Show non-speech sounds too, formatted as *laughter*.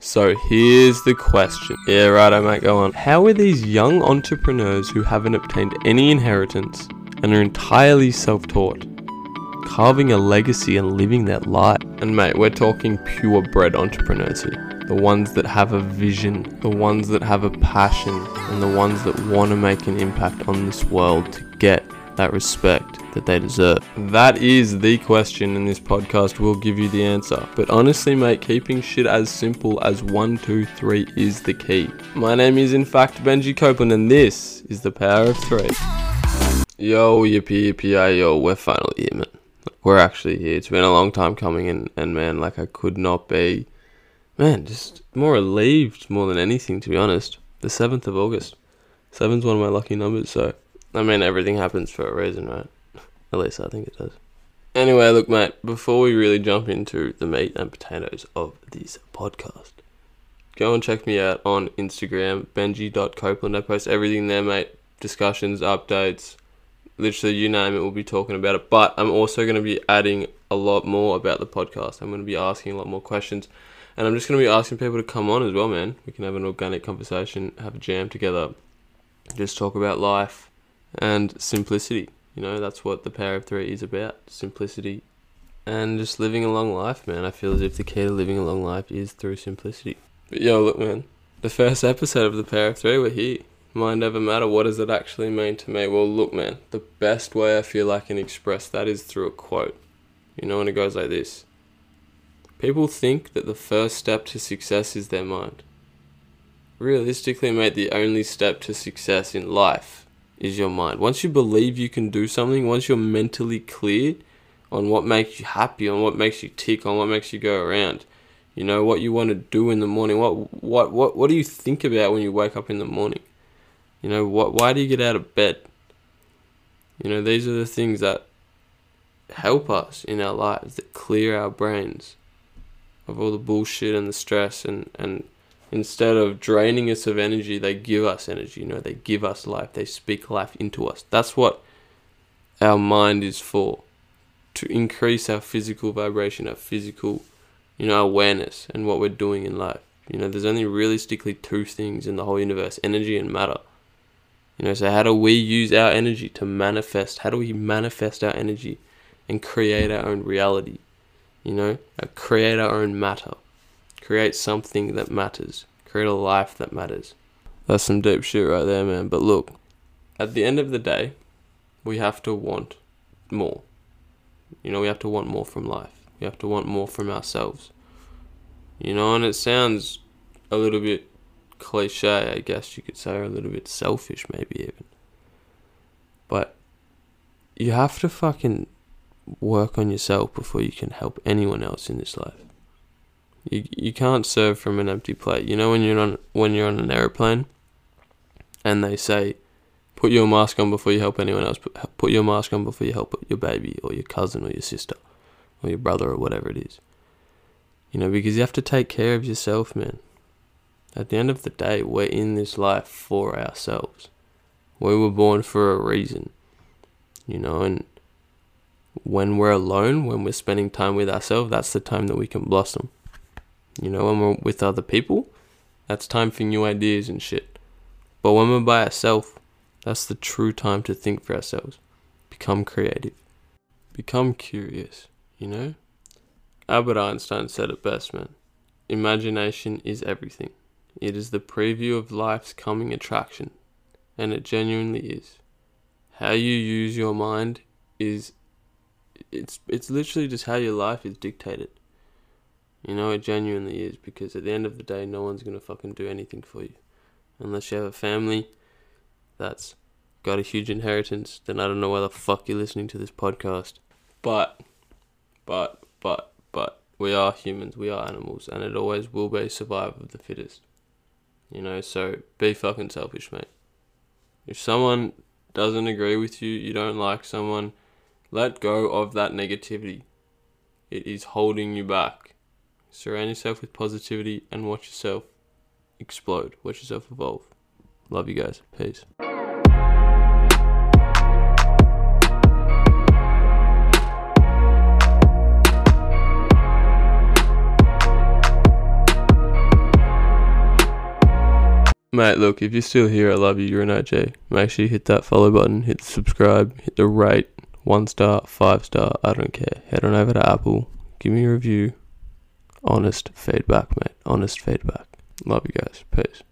So here's the question. Yeah, right, I might go on. How are these young entrepreneurs who haven't obtained any inheritance and are entirely self taught carving a legacy and living their life? And mate, we're talking purebred entrepreneurs here. The ones that have a vision, the ones that have a passion, and the ones that want to make an impact on this world to get that respect that they deserve? That is the question, and this podcast will give you the answer. But honestly, mate, keeping shit as simple as one, two, three is the key. My name is, in fact, Benji Copeland, and this is the Power of Three. Yo, yippee, yippee, yo, we're finally here, man. We're actually here. It's been a long time coming, and, and man, like, I could not be, man, just more relieved more than anything, to be honest. The 7th of August. Seven's one of my lucky numbers, so I mean, everything happens for a reason, right? *laughs* At least I think it does. Anyway, look, mate, before we really jump into the meat and potatoes of this podcast, go and check me out on Instagram, benji.copeland. I post everything there, mate. Discussions, updates, literally you name it, we'll be talking about it. But I'm also going to be adding a lot more about the podcast. I'm going to be asking a lot more questions. And I'm just going to be asking people to come on as well, man. We can have an organic conversation, have a jam together, just talk about life and simplicity. You know, that's what the power of three is about simplicity and just living a long life, man. I feel as if the key to living a long life is through simplicity. But yo, look, man, the first episode of the power of three, we're here. Mind over matter, what does it actually mean to me? Well, look, man, the best way I feel I can express that is through a quote. You know, and it goes like this People think that the first step to success is their mind. Realistically, mate, the only step to success in life is your mind. Once you believe you can do something, once you're mentally clear on what makes you happy, on what makes you tick, on what makes you go around, you know what you want to do in the morning. What what what what do you think about when you wake up in the morning? You know what? Why do you get out of bed? You know these are the things that help us in our lives that clear our brains of all the bullshit and the stress and and instead of draining us of energy, they give us energy. You know, they give us life. They speak life into us. That's what our mind is for to increase our physical vibration, our physical, you know, awareness and what we're doing in life. You know, there's only realistically two things in the whole universe energy and matter. You know, so how do we use our energy to manifest? How do we manifest our energy and create our own reality? You know, uh, create our own matter. Create something that matters. Create a life that matters. That's some deep shit right there, man. But look, at the end of the day, we have to want more. You know, we have to want more from life. We have to want more from ourselves. You know, and it sounds a little bit cliche, I guess you could say, or a little bit selfish, maybe even. But you have to fucking work on yourself before you can help anyone else in this life. You you can't serve from an empty plate. You know when you're on when you're on an airplane, and they say, put your mask on before you help anyone else. Put, put your mask on before you help your baby or your cousin or your sister, or your brother or whatever it is. You know because you have to take care of yourself, man. At the end of the day, we're in this life for ourselves. We were born for a reason. You know, and when we're alone, when we're spending time with ourselves, that's the time that we can blossom. You know, when we're with other people, that's time for new ideas and shit. But when we're by ourselves, that's the true time to think for ourselves. Become creative. Become curious, you know? Albert Einstein said it best, man. Imagination is everything. It is the preview of life's coming attraction. And it genuinely is. How you use your mind is it's it's literally just how your life is dictated. You know, it genuinely is because at the end of the day, no one's gonna fucking do anything for you, unless you have a family that's got a huge inheritance. Then I don't know why the fuck you're listening to this podcast. But, but, but, but we are humans. We are animals, and it always will be survival of the fittest. You know, so be fucking selfish, mate. If someone doesn't agree with you, you don't like someone, let go of that negativity. It is holding you back. Surround yourself with positivity and watch yourself explode. Watch yourself evolve. Love you guys. Peace. Mate, look, if you're still here, I love you. You're an OG. Make sure you hit that follow button, hit the subscribe, hit the rate, one star, five star, I don't care. Head on over to Apple, give me a review. Honest feedback, mate. Honest feedback. Love you guys. Peace.